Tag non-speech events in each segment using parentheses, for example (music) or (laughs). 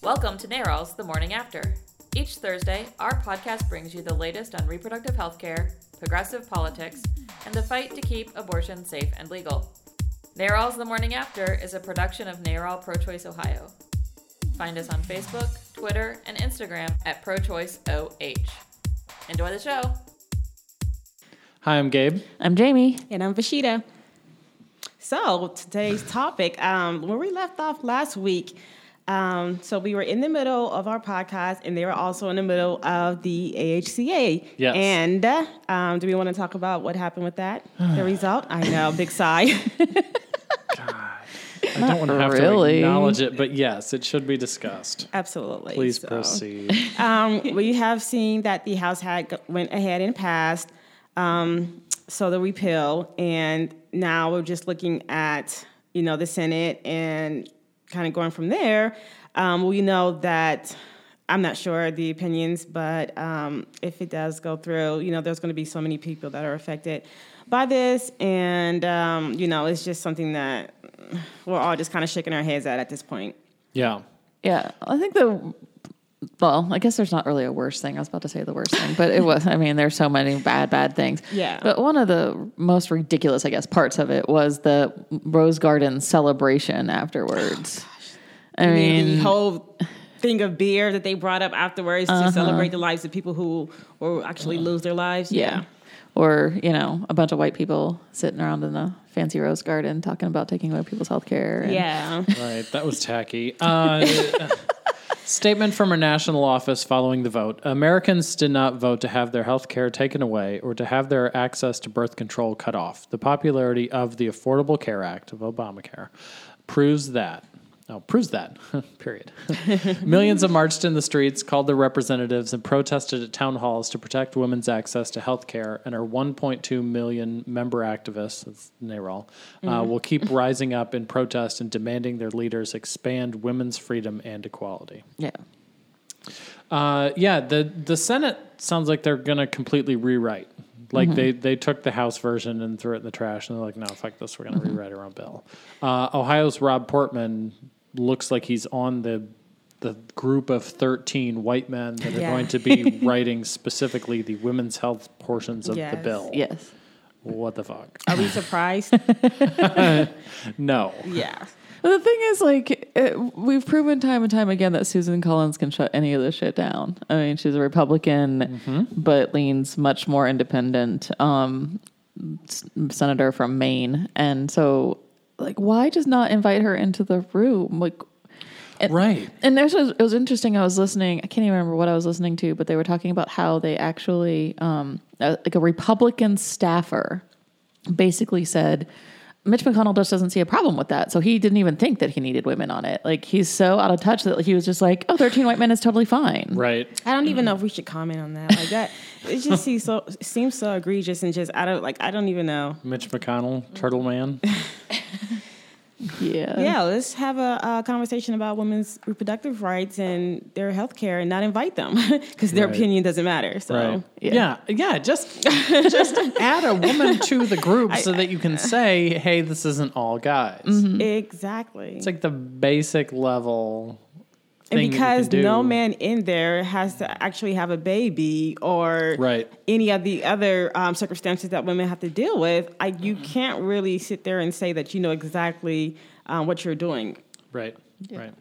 Welcome to NARAL's The Morning After. Each Thursday, our podcast brings you the latest on reproductive health care, progressive politics, and the fight to keep abortion safe and legal. NARAL's The Morning After is a production of NARAL Pro Choice Ohio. Find us on Facebook, Twitter, and Instagram at ProChoiceOH. Enjoy the show. Hi, I'm Gabe. I'm Jamie. And I'm Vashita. So today's topic, um, where we left off last week, um, so we were in the middle of our podcast, and they were also in the middle of the AHCA. Yes. And uh, um, do we want to talk about what happened with that? the (sighs) result? I know, big sigh. (laughs) I don't want to have really. to acknowledge it, but yes, it should be discussed. Absolutely. Please So, proceed. (laughs) Um, we have seen that the House had went ahead and passed, um, so the repeal, and now we're just looking at you know the Senate and kind of going from there. Um, we know that I'm not sure the opinions, but um, if it does go through, you know, there's going to be so many people that are affected by this, and um, you know, it's just something that we're all just kind of shaking our heads at at this point. Yeah. Yeah, I think the well, I guess there's not really a worse thing. I was about to say the worst thing, but it was. I mean, there's so many bad, bad things. Yeah. But one of the most ridiculous, I guess, parts of it was the Rose Garden celebration afterwards. I the mean, whole thing of beer that they brought up afterwards to celebrate the lives of people who will actually lose their lives. yeah. Or, you know, a bunch of white people sitting around in the fancy rose garden talking about taking away people's health care. Yeah. Right. That was tacky. Uh, (laughs) statement from a national office following the vote Americans did not vote to have their health care taken away or to have their access to birth control cut off. The popularity of the Affordable Care Act of Obamacare proves that. No, proves that. (laughs) Period. (laughs) Millions have marched in the streets, called their representatives, and protested at town halls to protect women's access to health care. And our 1.2 million member activists, that's NARAL, uh, will keep (laughs) rising up in protest and demanding their leaders expand women's freedom and equality. Yeah. Uh, yeah, the the Senate sounds like they're gonna completely rewrite. Like they they took the House version and threw it in the trash, and they're like, "No, fuck this. We're gonna rewrite our own bill." Uh, Ohio's Rob Portman looks like he's on the the group of thirteen white men that are Yeah. going to be (laughs) writing specifically the women's health portions of the bill. Yes. What the fuck? Are we surprised? (laughs) No. yeah. But the thing is, like, it, we've proven time and time again that Susan Collins can shut any of this shit down. I mean, she's a Republican, but leans much more independent um, s- senator from Maine. And so, like, why just not invite her into the room? Like, Right. and there's it was interesting. I was listening. I can't even remember what I was listening to, but they were talking about how they actually, um, uh, like a Republican staffer, basically said Mitch McConnell just doesn't see a problem with that. So he didn't even think that he needed women on it. Like he's so out of touch that he was just like, "Oh, 13 white men is totally fine." Right. I don't even know if we should comment on that. Like that, it just seems so seems so egregious and just I don't like I don't even know. Mitch McConnell, Turtle Man. (laughs) Yeah. Yeah, let's have a, a conversation about women's reproductive rights and their health care and not invite them (laughs) because their Right. opinion doesn't matter. So Right. Yeah. Yeah. yeah. Just just (laughs) add a woman to the group so that you can (laughs) say, "Hey, this isn't all guys." Mm-hmm. Mm-hmm. exactly. It's like the basic level. And thing that you because can no man in there has to actually have a baby or Right. any of the other um, circumstances that women have to deal with, I, you can't really sit there and say that you know exactly um, what you're doing. Right. Right.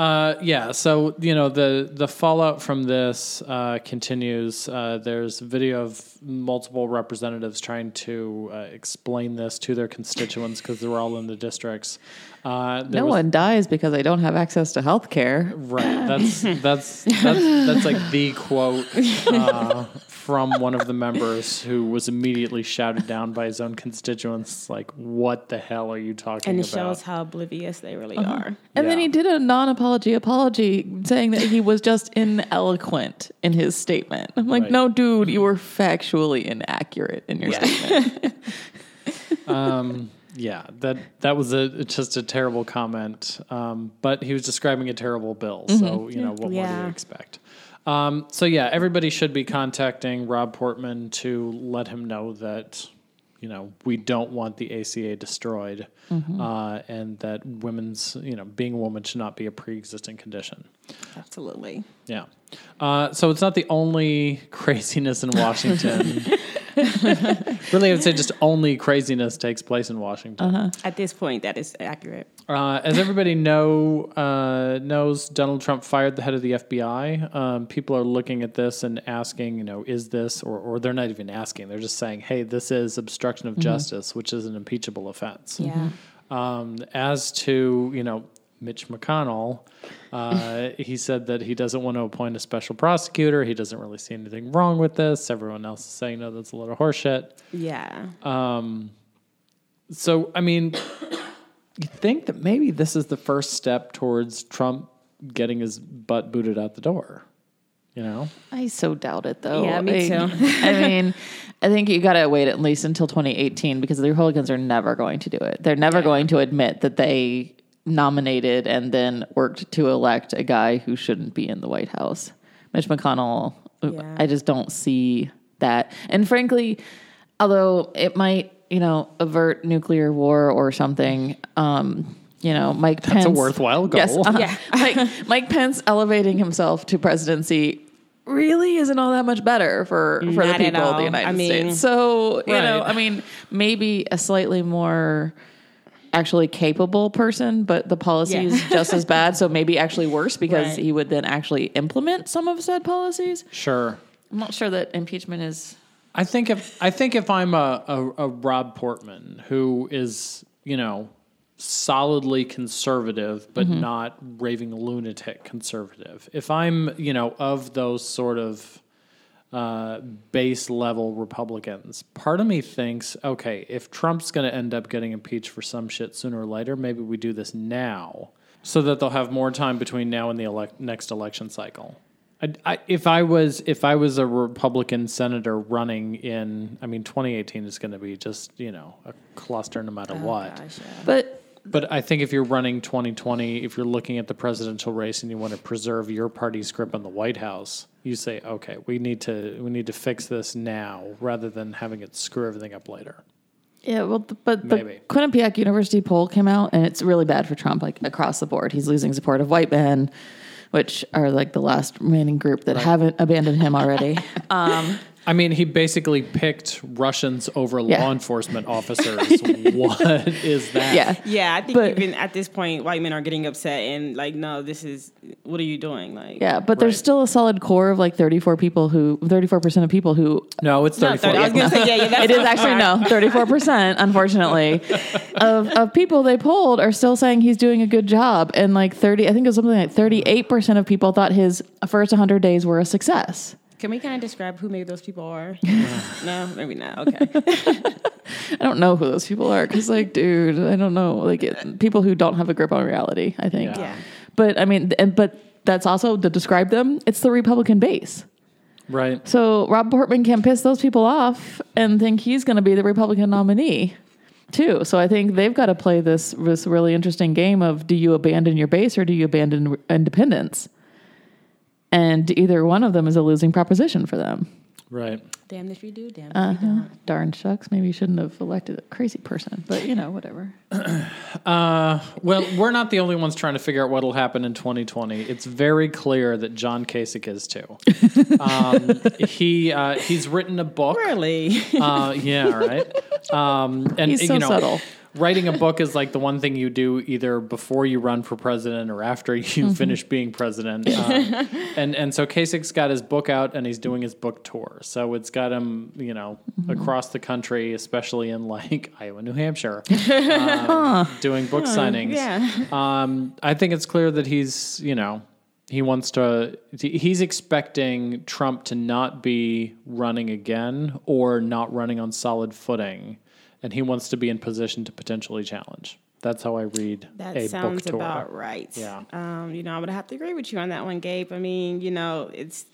Uh, yeah. So you know the the fallout from this uh, continues. Uh, there's video of multiple representatives trying to uh, explain this to their constituents because they're all in the districts. Uh, No was- one dies because they don't have access to health care. Right. That's that's that's that's like the quote (laughs) uh, from one of the members who was immediately shouted down by his own constituents. Like, what the hell are you talking And it about? shows how oblivious they really Uh-huh. are. And then he did a non-apology apology saying that he was just ineloquent in his statement. I'm like, Right. no, dude, you were factually inaccurate in your statement. (laughs) Um, yeah, that that was a just a terrible comment. Um, but he was describing a terrible bill, so you know what more do you expect? Um, so yeah, everybody should be contacting Rob Portman to let him know that you know, we don't want the ACA destroyed, Mm-hmm. uh, and that women's, you know, being a woman should not be a pre-existing condition. Absolutely. Yeah. Uh, so it's not the only (laughs) craziness in Washington. (laughs) really, I would say just only craziness takes place in Washington. Uh-huh. At this point, that is accurate. Uh, as everybody know uh, knows, Donald Trump fired the head of the FBI. Um, people are looking at this and asking, you know, is this, or, or they're not even asking, they're just saying, hey, this is obstruction of justice, which is an impeachable offense. Yeah. Um, as to, you know, Mitch McConnell, uh, he said that he doesn't want to appoint a special prosecutor. He doesn't really see anything wrong with this. Everyone else is saying, no, that's a lot of horseshit. Yeah. Um, So, I mean, you think that maybe this is the first step towards Trump getting his butt booted out the door, you know? I so doubt it though. Yeah, me I- too. (laughs) I mean, I think you got to wait at least until 2018 because the Republicans are never going to do it. They're never going to admit that they nominated and then worked to elect a guy who shouldn't be in the White House. Mitch McConnell, Yeah. I just don't see that. And frankly, although it might, you know, avert nuclear war or something, um, you know, Mike Pence. That's a worthwhile goal. Yes, uh-huh. Yeah. (laughs) Mike, Mike Pence elevating himself to presidency really isn't all that much better for, for the Not at people of the United I mean- States. So, you know, I mean, maybe a slightly more actually capable person, but the policy Yeah. is just as bad. So maybe actually worse because Right. he would then actually implement some of said policies. Sure. I'm not sure that impeachment is. I think if I think if I'm a, a, a Rob Portman who is, you know, solidly conservative but mm-hmm. not raving lunatic conservative. If I'm, you know, of those sort of uh, base level Republicans, part of me thinks, okay, if Trump's going to end up getting impeached for some shit sooner or later, maybe we do this now so that they'll have more time between now and the elec next election cycle. I, I, if I was if I was a Republican senator running in, I mean, 2018 is going to be just you know a cluster no matter what. Gosh, yeah. But But I think if you're running 2020, if you're looking at the presidential race and you want to preserve your party's grip on the White House, you say, okay, we need to we need to fix this now rather than having it screw everything up later. Yeah, well, th- but the Maybe. Quinnipiac University poll came out, and it's really bad for Trump, like across the board. He's losing support of white men, which are like the last remaining group that haven't abandoned him already. (laughs) Um, I mean, he basically picked Russians over Yeah. law enforcement officers. (laughs) what is that? yeah, Yeah, I think But- even at this point, white men are getting upset and like, no, this is what are you doing? Like, yeah. But there's still a solid core of like 34 people who, 34 percent of people who. No, it's No, 34. 30, I was gonna say, yeah, yeah, It is actually no, 34 percent, unfortunately, (laughs) of of people they polled are still saying he's doing a good job, and like 30, I think it was something like 38 percent of people thought his first 100 days were a success. Can we kind of describe who maybe those people are? (laughs) no, maybe not. Okay. (laughs) I don't know who those people are because, like, dude, I don't know. Like, it, people who don't have a grip on reality, I think. Yeah. Yeah. But I mean, and but that's also to describe them. It's the Republican base. Right. So Rob Portman can piss those people off and think he's going to be the Republican nominee, too. So I think they've got to play this this really interesting game of do you abandon your base or do you abandon independence? And either one of them is a losing proposition for them. Right. damn if you do, damn if you don't. Darn shucks. Maybe you shouldn't have elected a crazy person, but you know, whatever. (clears throat) Uh, well, we're not the only ones trying to figure out what'll happen in 2020. It's very clear that John Kasich is too. (laughs) Um, he uh, he's written a book. Really? Uh, yeah, right. (laughs) Um, and He's so you know, subtle. Writing a book is like the one thing you do either before you run for president or after you Mm-hmm. finish being president. Uh, (laughs) and and so Kasich's got his book out and he's doing his book tour. So it's got him, you know, Mm-hmm. across the country, especially in like (laughs) Iowa, New Hampshire, (laughs) um, doing book signings. yeah. Um, I think it's clear that he's, you know, he wants to, he's expecting Trump to not be running again or not running on solid footing. And he wants to be in position to potentially challenge. That's how I read That a sounds book tour. about right. Yeah. Um, you know, I would have to agree with you on that one, Gabe. I mean, you know, it's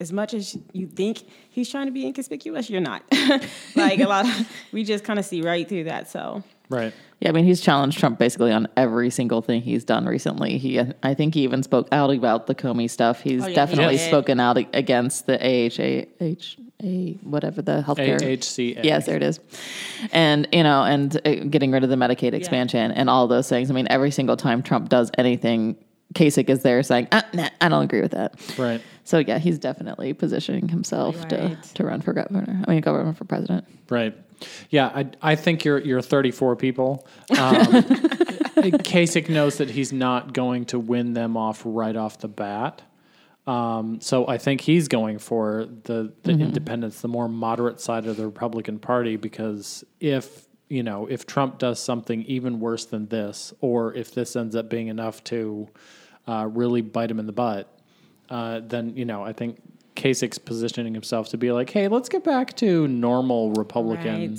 as much as you think he's trying to be inconspicuous, you're not. (laughs) like a lot of, we just kind of see right through that. So Right. Yeah, I mean, he's challenged Trump basically on every single thing he's done recently. He, I think, he even spoke out about the Comey stuff. He's Oh, yeah, definitely did. spoken out against the AHA, H, a whatever the healthcare AHCA. Yes, there it is. And you know, and uh, getting rid of the Medicaid expansion and all those things. I mean, every single time Trump does anything, Kasich is there saying, ah, nah, "I don't agree with that." Right. So yeah, he's definitely positioning himself to Right. to run for governor. I mean, governor for president. Right. Yeah, I, I think you're you're 34 people. Um, (laughs) Kasich knows that he's not going to win them off right off the bat. Um, so I think he's going for the the independents, the more moderate side of the Republican Party, because if you know if Trump does something even worse than this, or if this ends up being enough to uh, really bite him in the butt, uh, then you know I think Kasich's positioning himself to be like, hey, let's get back to normal Republican.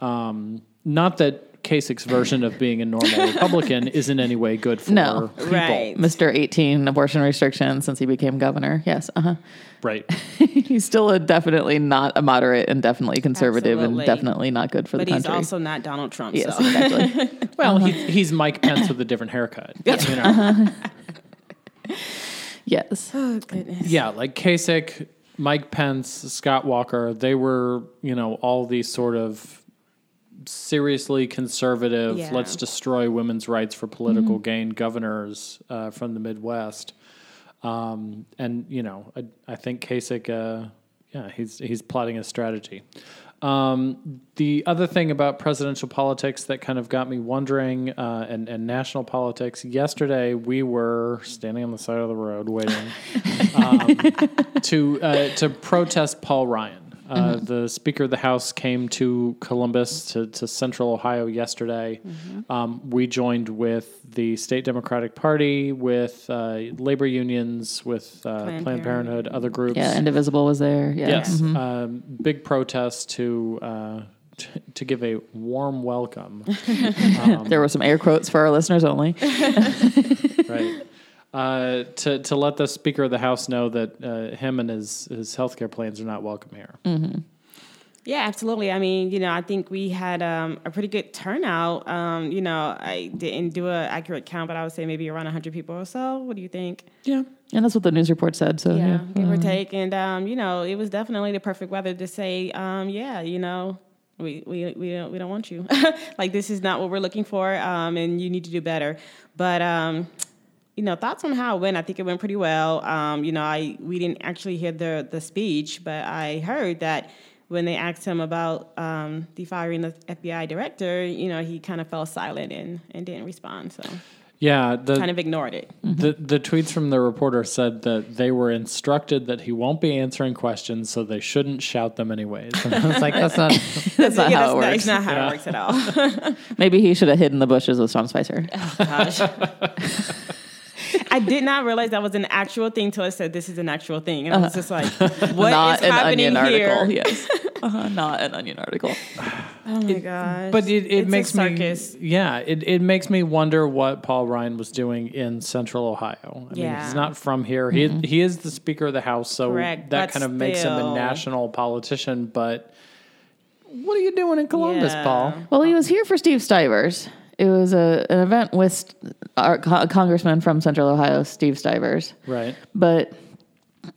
Right. Um, not that Kasich's version of being a normal (laughs) Republican is in any way good for No. people. Right. Mr. 18 abortion restrictions since he became governor. Yes, uh-huh. Right. (laughs) he's still a definitely not a moderate and definitely conservative Absolutely. and definitely not good for But the country. But he's also not Donald Trump. yes, so. exactly. (laughs) Well, he, he's Mike Pence with a different haircut. You know? yes. Oh goodness. Yeah, like Kasich, Mike Pence, Scott Walker, they were, you know, all these sort of seriously conservative, Yeah. let's destroy women's rights for political gain governors uh, from the Midwest. Um, and, you know, I, I think Kasich, uh, yeah, he's, he's plotting a strategy. Um, the other thing about presidential politics that kind of got me wondering, uh, and, and national politics, yesterday we were standing on the side of the road waiting (laughs) um, to uh, to protest Paul Ryan. Uh, The Speaker of the House came to Columbus to, to Central Ohio yesterday. Um, we joined with the State Democratic Party, with uh, labor unions, with uh, Planned, Planned Parenthood, other groups. Yeah, Indivisible was there. Yeah. Yes, um, big protest to uh, t- to give a warm welcome, (laughs) There were some air quotes for our listeners only. (laughs) right? Uh, to to let the Speaker of the House know that uh, him and his his healthcare plans are not welcome here. Yeah, absolutely. I mean, you know, I think we had um, a pretty good turnout. Um, you know, I didn't do an accurate count, but I would say maybe around 100 people or so. What do you think? Yeah, And that's what the news report said. So Yeah, yeah. give or take. And, um, you know, it was definitely the perfect weather to say, um, yeah, you know, we, we, we, don't, we don't want you. (laughs) like, this is not what we're looking for, um, and you need to do better. But, um, you know, thoughts on how it went. I think it went pretty well. Um, you know, I we didn't actually hear the the speech, but I heard that when they asked him about um, the firing the FBI director, you know, he kind of fell silent and, and didn't respond. So yeah. The kind of ignored it. the the tweets from the reporter said that they were instructed that he won't be answering questions, so they shouldn't shout them anyways. And (laughs) I was like, that's not. (laughs) (laughs) That's not Yeah, how it not- works. It's not how it works at all. Maybe he should have hidden the bushes with Sean Spicer. Gosh. I did not realize that was an actual thing until I said this is an actual thing. And I was just like, (laughs) what not is an happening onion here? article. Yes. (laughs) Uh-huh, not an onion article. (sighs) Oh my gosh. But it, it It's a makes me yeah it, it makes me wonder what Paul Ryan was doing in Central Ohio. I mean, Yeah. he's not from here. He he is the Speaker of the House, so Correct, that but kind of makes him a national politician. But what are you doing in Columbus, Yeah. Paul? Well, he was here for Steve Stivers. It was a, an event with our co- congressman from Central Ohio, Steve Stivers. Right. But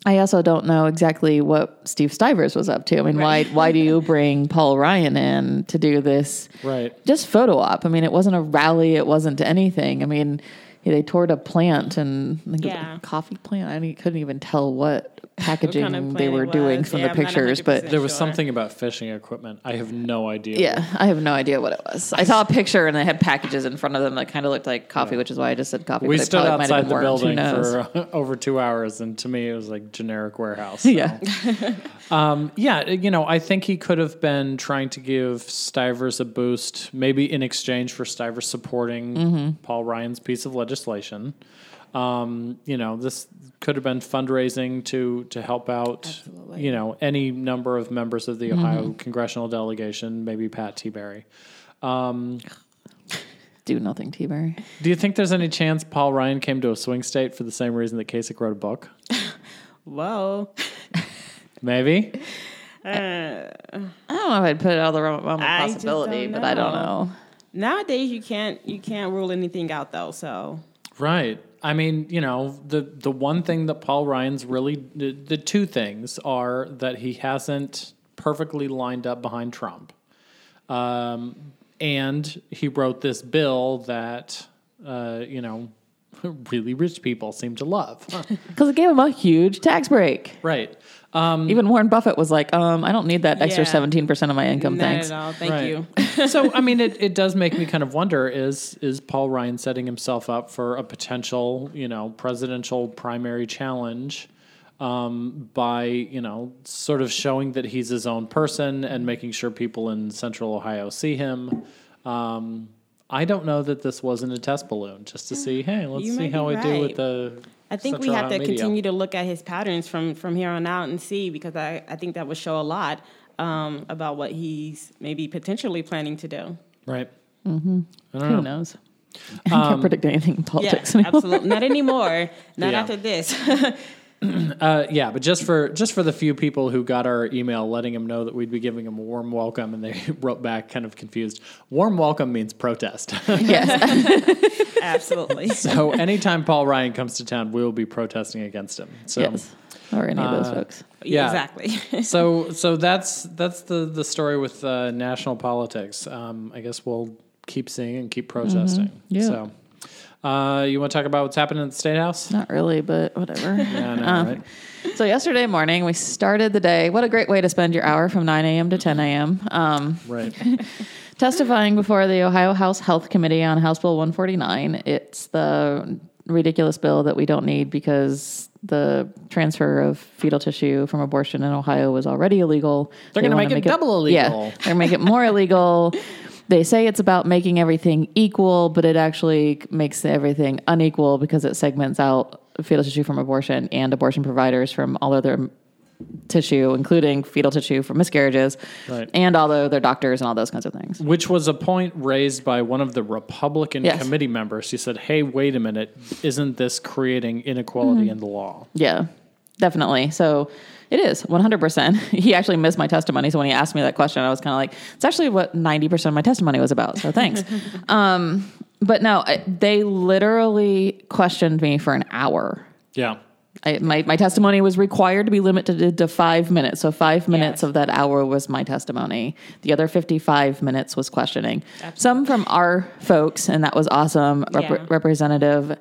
I also don't know exactly what Steve Stivers was up to. I mean, why why do you (laughs) bring Paul Ryan in to do this? Right. Just photo op. I mean, it wasn't a rally. It wasn't anything. I mean, they toured a plant and I think it was Yeah. a coffee plant. I mean, couldn't even tell what packaging kind of they were doing from Yeah, the pictures. But There was Sure. something about fishing equipment. I have no idea. yeah, I have no idea what it was. I saw a picture and they had packages in front of them that kind of looked like coffee, which is why I just said coffee. We stood probably might have outside been the worms. Building for uh, (laughs) over two hours, and to me, it was like generic warehouse. so. Yeah. (laughs) Um, yeah, you know, I think he could have been trying to give Stivers a boost, maybe in exchange for Stivers supporting Mm-hmm. Paul Ryan's piece of legislation. Um, you know, this could have been fundraising to to help out, Absolutely. you know, any number of members of the Mm-hmm. Ohio congressional delegation, maybe Pat Tiberi. Do nothing, T-Berry. Do you think there's any chance Paul Ryan came to a swing state for the same reason that Kasich wrote a book? (laughs) Whoa. Maybe. I don't know if I'd put it out the realm of possibility, don't but I don't know. know. Nowadays, you can't you can't rule anything out though. So Right. I mean, you know, the the one thing that Paul Ryan's really the, the two things are that he hasn't perfectly lined up behind Trump, um, and he wrote this bill that uh, you know (laughs) really rich people seem to love. (laughs) Because it gave him a huge tax break. right. Even Warren Buffett was like, um, I don't need that extra Yeah. 17% of my income, Not thanks. Thank Right. you. (laughs) so I mean, it, (laughs) it does make me kind of wonder: is is Paul Ryan setting himself up for a potential, you know, presidential primary challenge um, by you know sort of showing that he's his own person and making sure people in Central Ohio see him? Um, I don't know that this wasn't a test balloon, just to see, hey, let's You see how be we do with the. I think we have to media. continue to look at his patterns from from here on out and see because I, I think that would show a lot um, about what he's maybe potentially planning to do. Right. Mm-hmm. Who knows? I Um, can't predict anything in politics Yeah, anymore. absolutely. Not anymore. (laughs) Not Yeah. after this. (laughs) (clears throat) Uh, yeah, but just for just for the few people who got our email letting them know that we'd be giving them a warm welcome, and they (laughs) wrote back kind of confused. Warm welcome means protest. (laughs) yes. (laughs) absolutely. so anytime Paul Ryan comes to town, we will be protesting against him. So yes. Or any of those uh, folks. Yeah. Exactly. so so that's that's the the story with uh, national politics. Um, I guess we'll keep seeing and keep protesting. Yeah. So. Uh, you want to talk about what's happening at the state house? Not really, but whatever. (laughs) Yeah, know, Um, right? So yesterday morning, we started the day. What a great way to spend your hour from 9 a.m. to 10 a.m. Um, Right. (laughs) testifying before the Ohio House Health Committee on House Bill 149. It's the ridiculous bill that we don't need because the transfer of fetal tissue from abortion in Ohio was already illegal. They're They gonna wanna make it double Yeah, illegal. they're gonna make it more (laughs) illegal. They say it's about making everything equal, but it actually makes everything unequal because it segments out fetal tissue from abortion and abortion providers from all other tissue, including fetal tissue from miscarriages, Right. and all the other doctors and all those kinds of things. Which was a point raised by one of the Republican Yes. committee members. He said, "Hey, wait a minute! Isn't this creating inequality mm-hmm. in the law?" Yeah, definitely. So it is 100%. (laughs) He actually missed my testimony. So when he asked me that question, I was kind of like, it's actually what 90% of my testimony was about. So thanks. (laughs) um, but no, I, they literally questioned me for an hour. Yeah, I, my, my testimony was required to be limited to five minutes. So five minutes of that hour was my testimony. The other 55 minutes was questioning. Some from our folks, and that was awesome. Rep- Yeah. Representative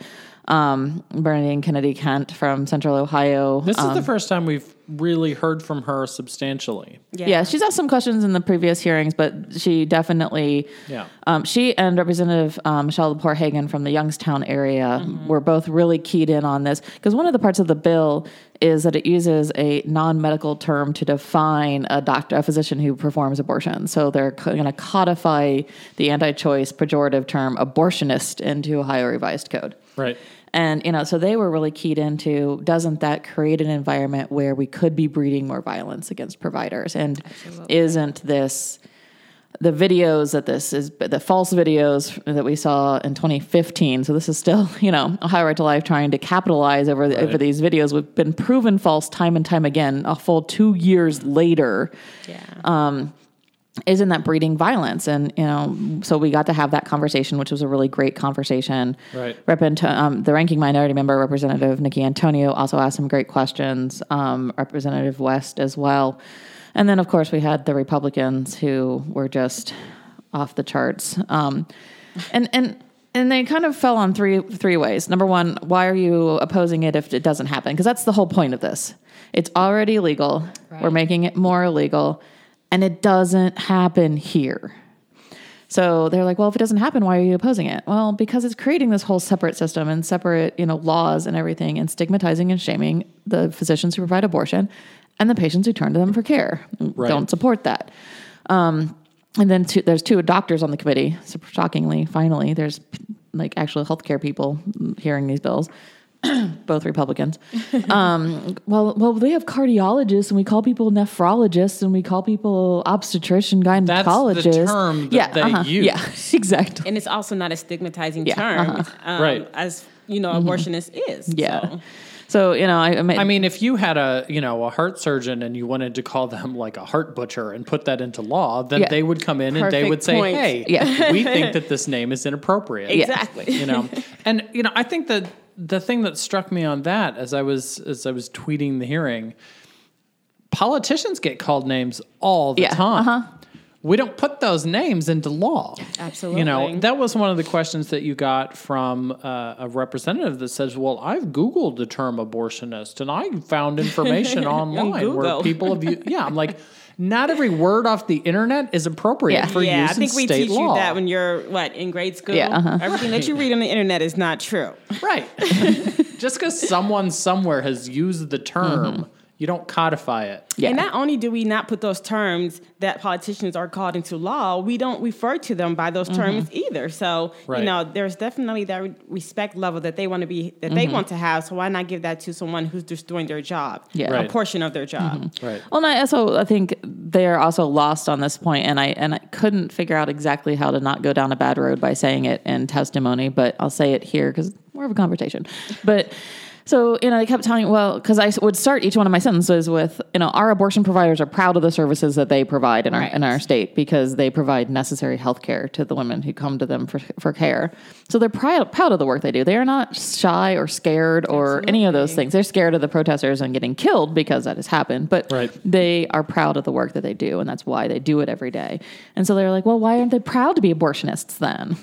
um, Bernadine Kennedy Kent from Central Ohio. this um, is the first time we've really heard from her substantially. yeah. she's asked some questions in the previous hearings, but she definitely, Yeah. um, she and Representative um, Michelle Lepore Hagan from the Youngstown area were both really keyed in on this because one of the parts of the bill is that it uses a non-medical term to define a doctor, a physician who performs abortion. So they're going to codify the anti-choice pejorative term abortionist into Ohio Revised Code. Right. And, you know, so they were really keyed into doesn't that create an environment where we could be breeding more violence against providers? And isn't this the videos that this is the false videos that we saw in 2015? So this is still, (laughs) you know, Ohio Right to Life trying to capitalize over, the, over these videos. We've been proven false time and time again, a full two years later Yeah. Um, isn't that breeding violence? And you know, so we got to have that conversation, which was a really great conversation. Right. Rep. Anto- um, the ranking minority member, Representative Nikki Antonio, also asked some great questions. Um, Representative West as well, and then of course we had the Republicans who were just off the charts. Um, and and and they kind of fell on three three ways. Number one, why are you opposing it if it doesn't happen? Because that's the whole point of this. It's already illegal. We're making it more illegal, and it doesn't happen here. So they're like, well, if it doesn't happen, why are you opposing it? Well, because it's creating this whole separate system and separate, you know, laws and everything, and stigmatizing and shaming the physicians who provide abortion and the patients who turn to them for care. Right. Don't support that. Um, and then two, there's two doctors on the committee. So shockingly, finally, there's like actual healthcare people hearing these bills, (clears throat) both Republicans. um, well, well, we have cardiologists, and we call people nephrologists, and we call people obstetrician gynecologists. That's the gynecologists. term that yeah, they uh-huh, use. Yeah, (laughs) exactly. and it's also not a stigmatizing Yeah, term, uh-huh. um, Right. As you know, abortionist is. Yeah. So. So you know, I, I mean, I mean, if you had a you know a heart surgeon and you wanted to call them like a heart butcher and put that into law, then Yeah. they would come in and they would say, point. "Hey, Yeah. we think that this name is inappropriate." (laughs) Exactly. you know, and you know, I think that the thing that struck me on that as I was as I was tweeting the hearing, politicians get called names all the Yeah, time. uh-huh. We don't put those names into law. Absolutely. You know, that was one of the questions that you got from uh, a representative that says, Well, I've Googled the term abortionist and I found information (laughs) online where people have used. (laughs) Yeah, I'm like, not every word off the internet is appropriate Yeah. for yeah, use I think in we state teach law. you that when you're what in grade school. Yeah, uh-huh. Everything that you read on the internet is not true. Right. (laughs) Just because someone somewhere has used the term, you don't codify it. Yeah. And not only do we not put those terms that politicians are called into law, we don't refer to them by those terms mm-hmm. either. So Right. you know, there's definitely that respect level that they want to be that they mm-hmm. want to have. So why not give that to someone who's just doing their job, Yeah. Right. a portion of their job? Mm-hmm. Right. Well, and I also I think they're also lost on this point, and I and I couldn't figure out exactly how to not go down a bad road by saying it in testimony, but I'll say it here because more of a conversation. But so you know, they kept telling well because I would start each one of my sentences with you know our abortion providers are proud of the services that they provide in our in our state because they provide necessary health care to the women who come to them for for care. So they're proud proud of the work they do. They are not shy or scared or any of those things. They're scared of the protesters and getting killed because that has happened, but Right. they are proud of the work that they do, and that's why they do it every day. And so they're like, well, why aren't they proud to be abortionists then?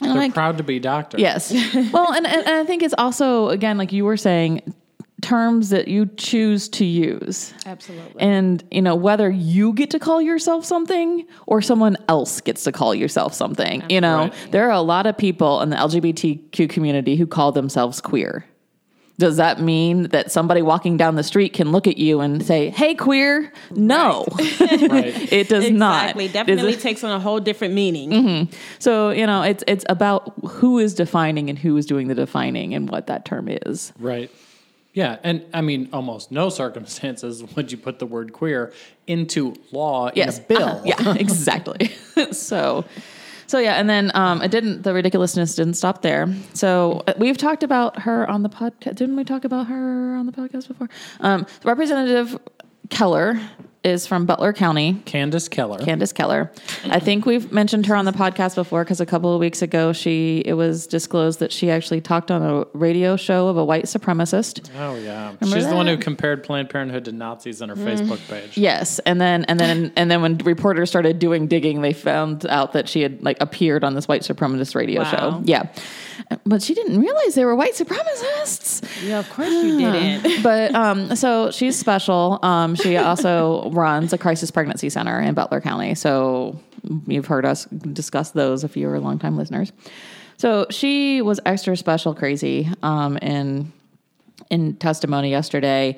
And I'm They're like, proud to be doctors. yes. (laughs) well, and, and, and I think it's also, again, like you were saying, terms that you choose to use. Absolutely. And, you know, whether you get to call yourself something or someone else gets to call yourself something, you know, Right. there are a lot of people in the LGBTQ community who call themselves queer. Does that mean that somebody walking down the street can look at you and say, "Hey, queer"? No, Right. (laughs) it does not. Exactly. Does Definitely it- takes on a whole different meaning. So you know, it's it's about who is defining and who is doing the defining and what that term is. Right. Yeah, and I mean, almost no circumstances (laughs) would you put the word queer into law Yes, in a bill. Uh-huh. Yeah, (laughs) exactly. so. So yeah, and then um, it didn't. The ridiculousness didn't stop there. So uh, we've talked about her on the podcast. Didn't we talk about her on the podcast before? Um, Representative Keller is from Butler County. Candace Keller. Candace Keller. I think we've mentioned her on the podcast before because a couple of weeks ago she it was disclosed that she actually talked on a radio show of a white supremacist. oh yeah, she's the one who compared Planned Parenthood to Nazis on her Mm-hmm. Facebook page. Yes, and then and then and then when reporters started doing digging, they found out that she had like appeared on this white supremacist radio Wow. show. Yeah, but she didn't realize they were white supremacists. Yeah, of course you (sighs) didn't. (laughs) But um, so she's special. Um, she also (laughs) runs a crisis pregnancy center in Butler County. So you've heard us discuss those if you're longtime listeners. So she was extra special crazy um, in in testimony yesterday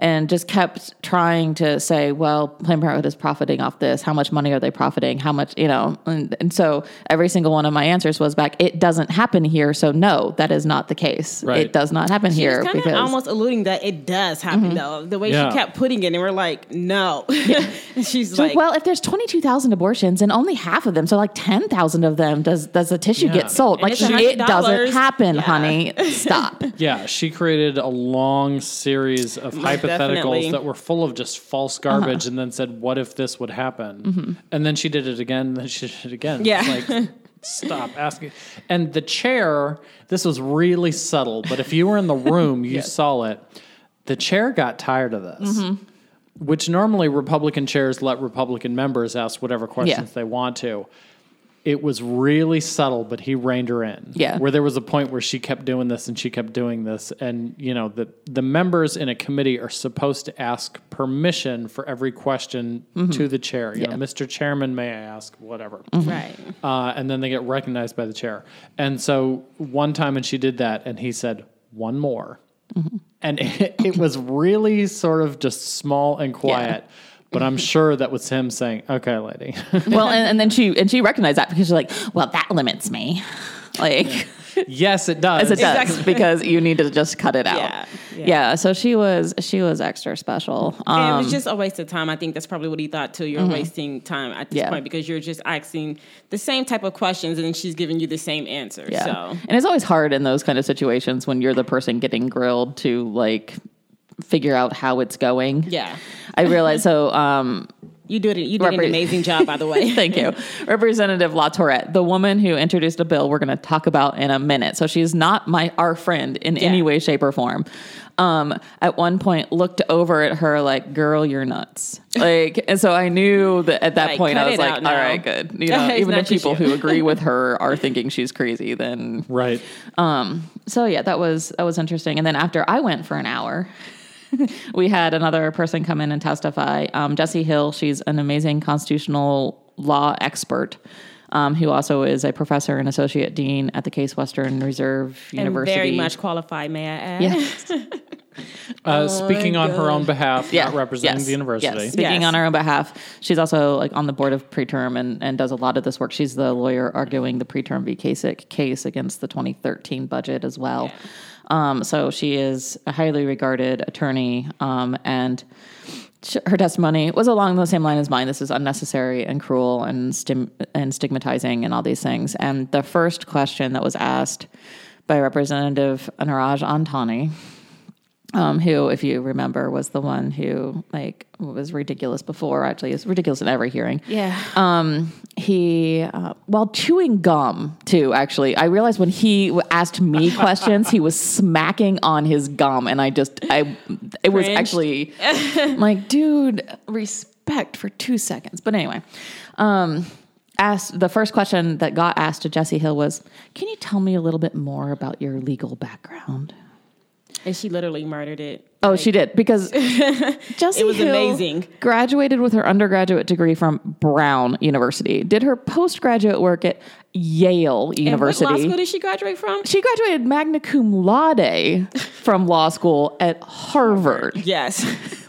and just kept trying to say, well, Planned Parenthood is profiting off this. How much money are they profiting? How much, you know? And, and so every single one of my answers was back, it doesn't happen here. So no, that is not the case. Right. It does not happen She here was kind because of almost alluding that it does happen mm-hmm. though. The way Yeah. she kept putting it, and we're like, no. (laughs) and she's It's like, like, well, if there's 22,000 abortions and only half of them, so like 10,000 of them, does does the tissue Yeah. get sold? And Like it's it doesn't happen, Yeah. honey. (laughs) Stop. Yeah, she created a long series of hypotheticals definitely. that were full of just false uh-huh. garbage, and then said, "What if this would happen?" Mm-hmm. And then she did it again. And then she did it again. Yeah. It's like (laughs) stop asking. And the chair, this was really subtle, but if you were in the room, you (laughs) saw it. The chair got tired of this. Mm-hmm. Which normally Republican chairs let Republican members ask whatever questions they want to. It was really subtle, but he reined her in. Yeah. Where there was a point where she kept doing this and she kept doing this. And, you know, the, the members in a committee are supposed to ask permission for every question to the chair. You know, Mm-hmm. Yeah. Mr. Chairman, may I ask whatever? right. Uh, and then they get recognized by the chair. And so one time, and she did that, and he said, one more. Mm-hmm. And it, (laughs) it was really sort of just small and quiet. But I'm sure that was him saying, okay, lady. (laughs) well, and, and then she and she recognized that because she's like, well, that limits me. (laughs) Like, yes, it does. as it does, Exactly. because you need to just cut it out. Yeah, Yeah. yeah. so she was she was extra special. And it Um, was just a waste of time. I think that's probably what he thought too. You're wasting time at this Yeah. point because you're just asking the same type of questions and she's giving you the same answer. yeah. So And it's always hard in those kind of situations when you're the person getting grilled to like figure out how it's going. yeah. I realized so um You did it. You did an amazing job, by the way. (laughs) Thank you. Representative La Tourette, the woman who introduced a bill we're going to talk about in a minute. So she's not my our friend in any way, shape, or form. Um, at one point looked over at her like, girl, you're nuts. Like, and so I knew that at that Like, point I was like, out all now. right, good. You know, (laughs) even not if people who (laughs) agree with her are thinking she's crazy, then Right. um, so yeah, that was that was interesting. And then after I went for an hour, (laughs) we had another person come in and testify. Um, Jessie Hill, she's an amazing constitutional law expert. Um, who also is a professor and associate dean at the Case Western Reserve University. and University. very much qualified, may I add? Yeah. (laughs) Uh, speaking on her own behalf, yeah. not representing Yes. the university. Yes. Speaking Yes. on her own behalf, she's also like on the board of preterm and, and does a lot of this work. She's the lawyer arguing the preterm v. Kasich case against the 2013 budget as well. Um, so she is a highly regarded attorney, um, and her testimony was along the same line as mine. This is unnecessary and cruel and stim- and stigmatizing and all these things. And the first question that was asked by Representative Niraj Antani um, who, if you remember, was the one who like was ridiculous before. Actually, is ridiculous in every hearing. Yeah. Um, he uh, while chewing gum too. Actually, I realized when he asked me (laughs) questions, he was smacking on his gum, and I just I it was actually (laughs) like, dude, respect for two seconds. But anyway. Um, Asked the first question that got asked to Jessie Hill was, "Can you tell me a little bit more about your legal background?" And she literally murdered it. Oh, she did because (laughs) Jessie It was Hill amazing. Graduated with her undergraduate degree from Brown University. Did her postgraduate work at Yale University. And what law school did she graduate from? she graduated magna cum laude from law school at Harvard. Yes. (laughs)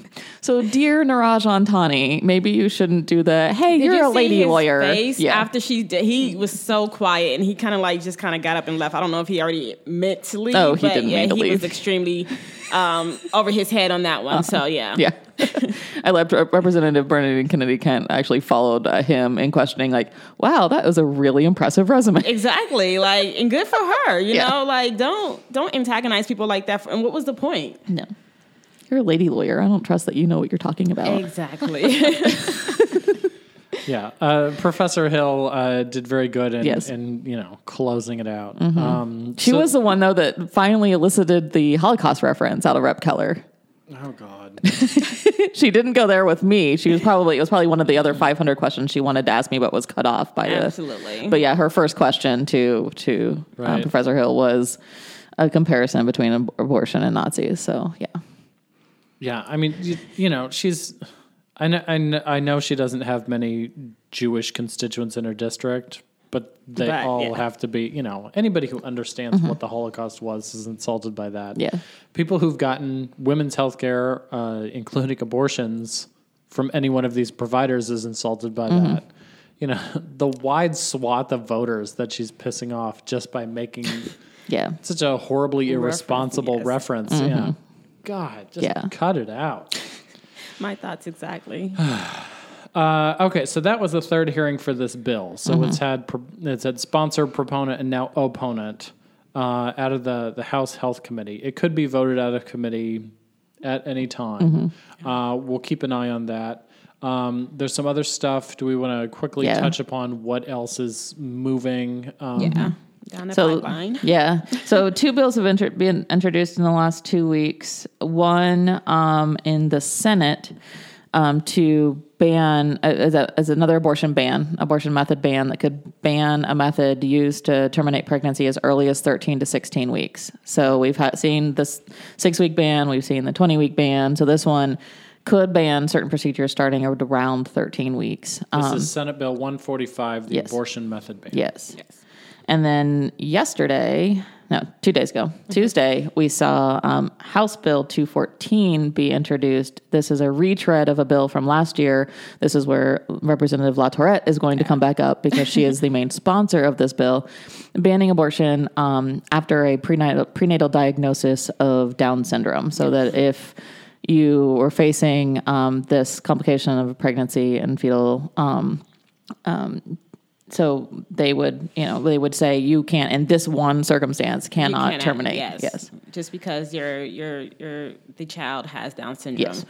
So, dear Niraj Antani, maybe you shouldn't do the "Hey, Did you're you a see lady his lawyer." Face yeah, After she did, he was so quiet, and he kind of like just kind of got up and left. I don't know if he already meant to leave. Oh, he but didn't yeah, mean to he leave. was extremely um, (laughs) over his head on that one. So yeah, yeah. (laughs) I left Representative Bernadine Kennedy Kent actually followed uh, him in questioning, like, "Wow, that was a really impressive resume." (laughs) exactly. Like, and good for her. You Yeah. know, like don't don't antagonize people like that. And what was the point? No. You're a lady lawyer. I don't trust that you know what you're talking about. Exactly. (laughs) Yeah, uh, Professor Hill uh, did very good in, Yes. in you know closing it out. Um, She so- was the one though that finally elicited the Holocaust reference out of Rep Keller. Oh God. (laughs) She didn't go there with me. She was probably it was probably one of the other 500 questions she wanted to ask me, but was cut off by the. Absolutely. But yeah, her first question to to uh, Right. Professor Hill was a comparison between ab- abortion and Nazis. So yeah, Yeah, I mean, you, you know, she's. I know, I know. I know she doesn't have many Jewish constituents in her district, but they But, all yeah. have to be. You know, anybody who understands mm-hmm. what the Holocaust was is insulted by that. Yeah. people who've gotten women's health care, uh, including abortions, from any one of these providers is insulted by mm-hmm. that. You know, (laughs) the wide swath of voters that she's pissing off just by making (laughs) yeah, such a horribly irresponsible yes. reference. Mm-hmm. Yeah. God, just Yeah. cut it out. (laughs) My thoughts exactly. (sighs) Uh, okay, so that was the third hearing for this bill. So it's had pro- it's had sponsor, proponent, and now opponent uh, out of the the House Health Committee. It could be voted out of committee at any time. Uh, we'll keep an eye on that. Um, there's some other stuff. Do we want to quickly Yeah. touch upon what else is moving? Um, Yeah. Down the so pipeline. (laughs) yeah, so two bills have inter- been introduced in the last two weeks. One um, in the Senate um, to ban uh, as, a, as another abortion ban, abortion method ban that could ban a method used to terminate pregnancy as early as 13 to 16 weeks. So we've had, seen this six week ban, we've seen the 20 week ban. So this one could ban certain procedures starting around 13 weeks. This Um, is Senate Bill 145, the yes. abortion method ban. Yes. Yes. And then yesterday, no, two days ago, Tuesday, we saw um, House Bill 214 be introduced. This is a retread of a bill from last year. This is where Representative La Tourette is going to come back up because she is the main (laughs) sponsor of this bill, banning abortion um, after a prenatal, prenatal diagnosis of Down syndrome. So that if you were facing um, this complication of a pregnancy and fetal um, so they would you know they would say you can't in this one circumstance cannot cannot- terminate Yes. yes Just because your your your the child has Down syndrome. yes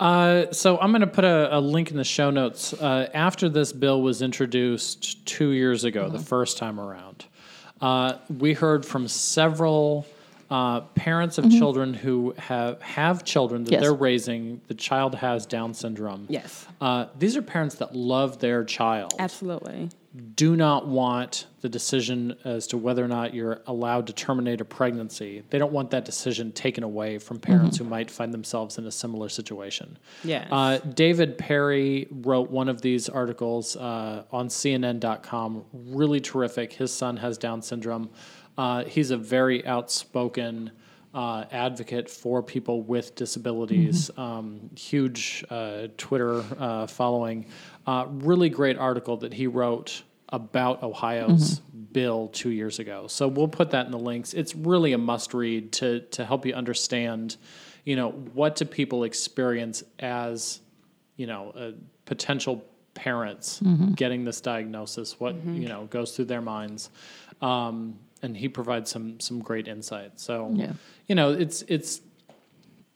Uh, so I'm going to put a, a link in the show notes. Uh, after this bill was introduced two years ago, the first time around, uh, we heard from several uh, parents of children who have have children that Yes. they're raising. The child has Down syndrome. Yes. Uh, these are parents that love their child. Absolutely. do not want the decision as to whether or not you're allowed to terminate a pregnancy. They don't want that decision taken away from parents who might find themselves in a similar situation. Yes. Uh, David Perry wrote one of these articles uh, on CNN.com. Really terrific. His son has Down syndrome. Uh, he's a very outspoken uh, advocate for people with disabilities. Um, huge uh, Twitter uh, following. Uh, really great article that he wrote about Ohio's bill two years ago. So we'll put that in the links. It's really a must read to to help you understand, you know, what do people experience as, you know, uh, potential parents getting this diagnosis. What you know goes through their minds, um, and he provides some some great insight. So Yeah. you know, it's it's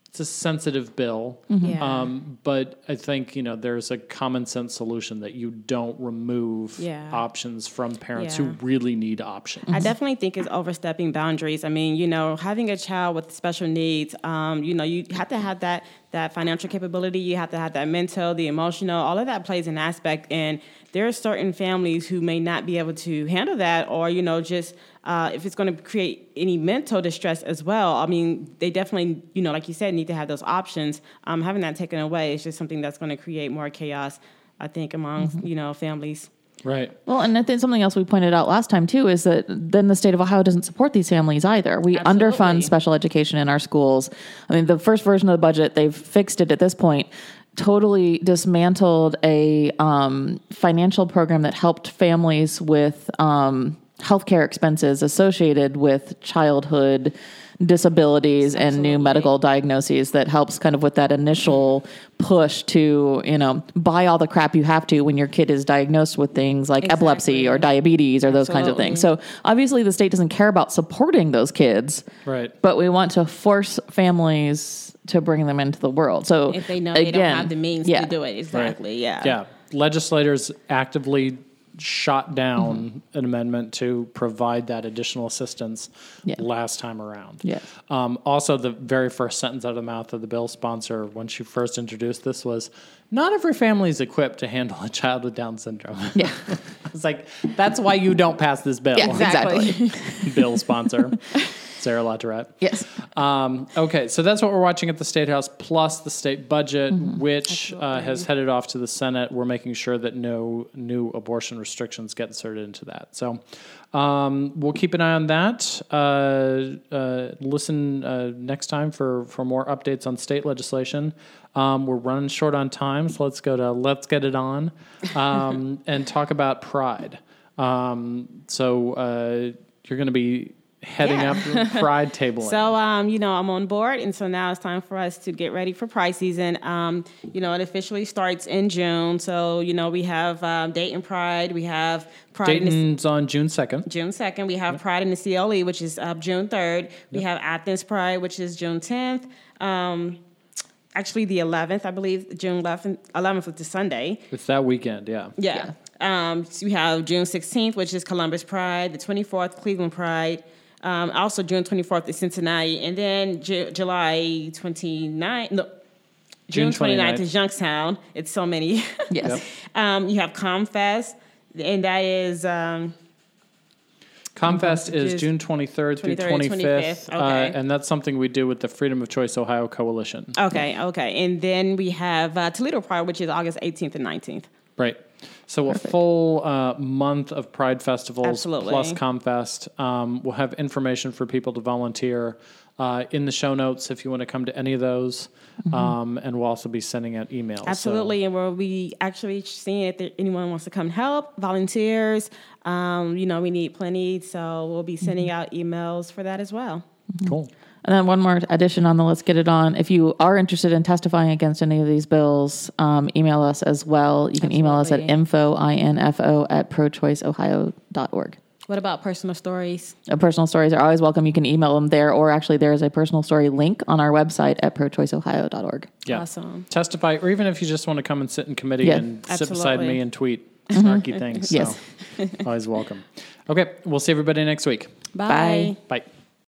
it's a sensitive bill, Yeah. um, but I think you know there's a common sense solution that you don't remove Yeah. options from parents Yeah. who really need options. I definitely think it's overstepping boundaries. I mean, you know, having a child with special needs, um, you know, you have to have that that financial capability. You have to have that mental, the emotional. All of that plays an aspect, and there are certain families who may not be able to handle that, or you know, just uh, if it's going to create any mental distress as well. I mean, they definitely, you know, like you said, need to have those options. Um, having that taken away is just something that's going to create more chaos. I think among you know families. Right. Well, and I think something else we pointed out last time too is that then the state of Ohio doesn't support these families either. We Absolutely. underfund special education in our schools. I mean, the first version of the budget, they've fixed it at this point. Totally dismantled a um, financial program that helped families with um, healthcare expenses associated with childhood disabilities and new medical diagnoses that helps kind of with that initial push to you know buy all the crap you have to when your kid is diagnosed with things like epilepsy or diabetes or those kinds of things so obviously the state doesn't care about supporting those kids Right. but we want to force families to bring them into the world so If they know they don't have the means yeah. to do it, exactly. Yeah. Yeah. Legislators actively shot down an amendment to provide that additional assistance Yeah. last time around. Yes. Um, also, the very first sentence out of the mouth of the bill sponsor when she first introduced this was, "Not every family is equipped to handle a child with Down syndrome." yeah (laughs) it's like that's why you don't pass this bill. Yeah, exactly. (laughs) bill sponsor, Sarah Latourette. yes Um, okay, so that's what we're watching at the State House, plus the state budget, which uh, has headed off to the Senate. We're making sure that no new abortion restrictions get inserted into that. So um, we'll keep an eye on that. Uh, uh, listen uh, next time for, for more updates on state legislation. Um, we're running short on time, so let's go to Let's Get It On um, (laughs) and talk about Pride. Um, so uh, you're going to be heading Yeah. up Pride (laughs) table. So, um, you know, I'm on board, and so now it's time for us to get ready for Pride season. Um, you know, it officially starts in June. So, you know, we have um, Dayton Pride, we have Pride in the Dayton's on June 2nd. June 2nd. We have Pride in the CLE, which is uh, June 3rd. We have Athens Pride, which is June 10th. Um, actually, the 11th, I believe, June 11th, 11th is the Sunday. It's that weekend, yeah. Yeah. Um, so we have June 16th, which is Columbus Pride, the 24th, Cleveland Pride. Um, also, June 24th is Cincinnati. And then Ju- July 29th, no, June, June 29th 29th. is Youngstown. It's so many. (laughs) yes um, you have ComFest, and that is. Um, ComFest is is June 23rd through 23rd, 25th, 25th, uh, okay. and that's something we do with the Freedom of Choice Ohio Coalition. Okay, okay. And then we have uh, Toledo Pride, which is August 18th and 19th. Right. So a full uh, month of Pride festivals Absolutely. plus ComFest. Um, we'll have information for people to volunteer uh, in the show notes if you want to come to any of those, um, and we'll also be sending out emails. So- Absolutely. And we'll be actually seeing if there, anyone wants to come help, volunteers. Um, you know, we need plenty. So we'll be sending out emails for that as well. cool. And then one more addition on the Let's Get It On. If you are interested in testifying against any of these bills, um, email us as well. You can email us at Absolutely. info, I-N-F-O, at prochoiceohio.org. What about personal stories? Uh, personal stories are always welcome. You can email them there, or actually, there is a personal story link on our website at prochoiceohio.org. Yeah. Awesome. Testify, or even if you just want to come and sit in committee Yeah. and sit beside Absolutely. me and tweet (laughs) snarky things. So Yes. always welcome. Okay, we'll see everybody next week. Bye. Bye. Bye.